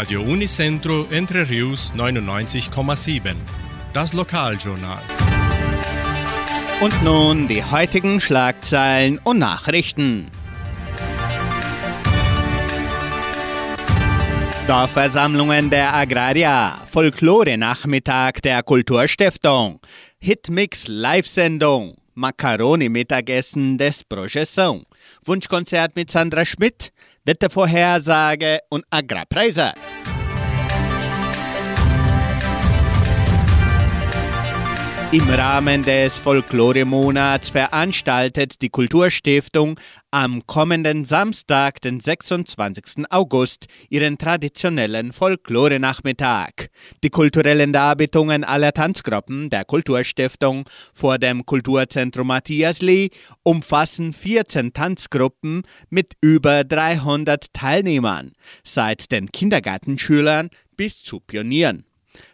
Radio Unicentro Entre Rius 99,7. Das Lokaljournal. Und nun die heutigen Schlagzeilen und Nachrichten. Dorfversammlungen der Agraria, Folklore-Nachmittag der Kulturstiftung, Hitmix Live-Sendung, Macaroni-Mittagessen des Projeção, Wunschkonzert mit Sandra Schmidt, Wettervorhersage und Agrarpreise. Im Rahmen des Folklore-Monats veranstaltet die Kulturstiftung am kommenden Samstag, den 26. August, ihren traditionellen Folklore-Nachmittag. Die kulturellen Darbietungen aller Tanzgruppen der Kulturstiftung vor dem Kulturzentrum Matthias Lee umfassen 14 Tanzgruppen mit über 300 Teilnehmern, seit den Kindergartenschülern bis zu Pionieren.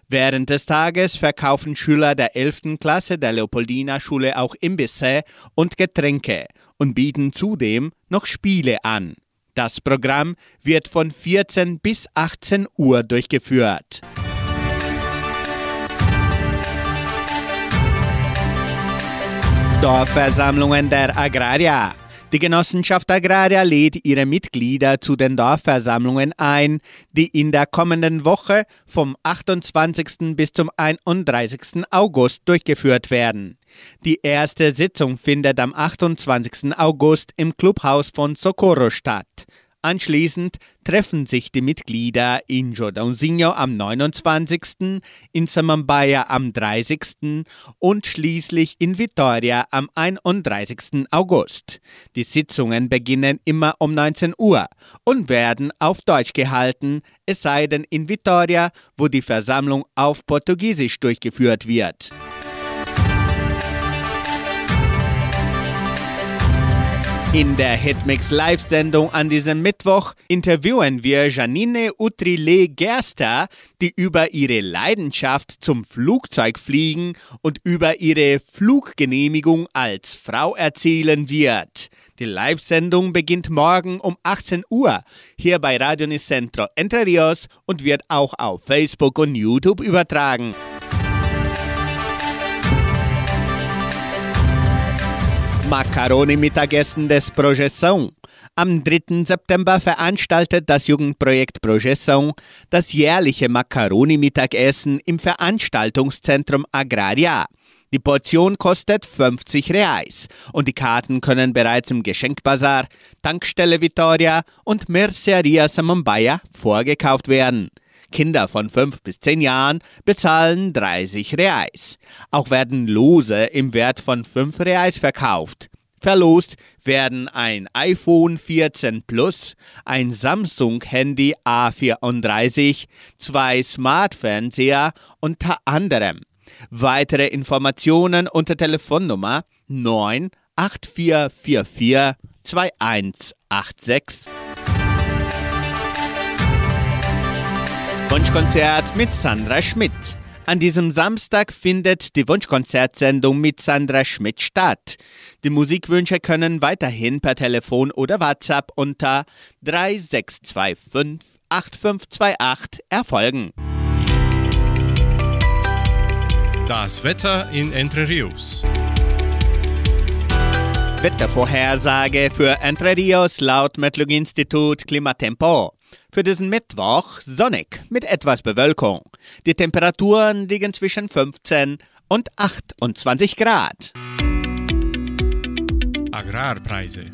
Während des Tages verkaufen Schüler der 11. Klasse der Leopoldina Schule auch Imbisse und Getränke und bieten zudem noch Spiele an. Das Programm wird von 14 bis 18 Uhr durchgeführt. Dorfversammlungen der Agraria. Die Genossenschaft Agraria lädt ihre Mitglieder zu den Dorfversammlungen ein, die in der kommenden Woche vom 28. bis zum 31. August durchgeführt werden. Die erste Sitzung findet am 28. August im Clubhaus von Socorro statt. Anschließend treffen sich die Mitglieder in Jordãozinho am 29., in Samambaia am 30. und schließlich in Vitoria am 31. August. Die Sitzungen beginnen immer um 19 Uhr und werden auf Deutsch gehalten, es sei denn in Vitoria, wo die Versammlung auf Portugiesisch durchgeführt wird. In der Hitmix Live-Sendung an diesem Mittwoch interviewen wir Janine Utrile-Gerster, die über ihre Leidenschaft zum Flugzeugfliegen und über ihre Fluggenehmigung als Frau erzählen wird. Die Live-Sendung beginnt morgen um 18 Uhr hier bei Radio Nicentro Entre Rios und wird auch auf Facebook und YouTube übertragen. Macaroni-Mittagessen des Projeção. Am 3. September veranstaltet das Jugendprojekt Projeção das jährliche Macaroni-Mittagessen im Veranstaltungszentrum Agraria. Die Portion kostet 50 Reais und die Karten können bereits im Geschenkbazar, Tankstelle Vitoria und Merceria Samambaia vorgekauft werden. Kinder von 5 bis 10 Jahren bezahlen 30 Reais. Auch werden Lose im Wert von 5 Reais verkauft. Verlost werden ein iPhone 14 Plus, ein Samsung Handy A34, zwei Smart-Fernseher unter anderem. Weitere Informationen unter Telefonnummer 98444 2186. Wunschkonzert mit Sandra Schmidt. An diesem Samstag findet die Wunschkonzertsendung mit Sandra Schmidt statt. Die Musikwünsche können weiterhin per Telefon oder WhatsApp unter 3625 8528 erfolgen. Das Wetter in Entre Rios. Wettervorhersage für Entre Rios laut Metlog-Institut Klimatempo. Für diesen Mittwoch sonnig mit etwas Bewölkung. Die Temperaturen liegen zwischen 15 und 28 Grad. Agrarpreise.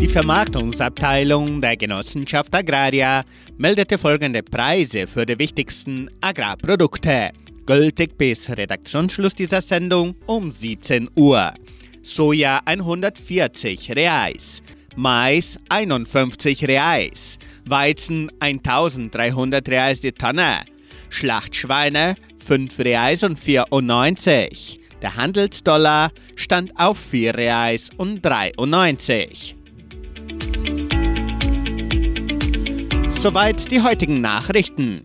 Die Vermarktungsabteilung der Genossenschaft Agraria meldete folgende Preise für die wichtigsten Agrarprodukte. Gültig bis Redaktionsschluss dieser Sendung um 17 Uhr. Soja 140 Reais, Mais 51 Reais, Weizen 1300 Reais die Tonne, Schlachtschweine 5 Reais und 94. Der Handelsdollar stand auf 4 Reais und 93. Soweit die heutigen Nachrichten.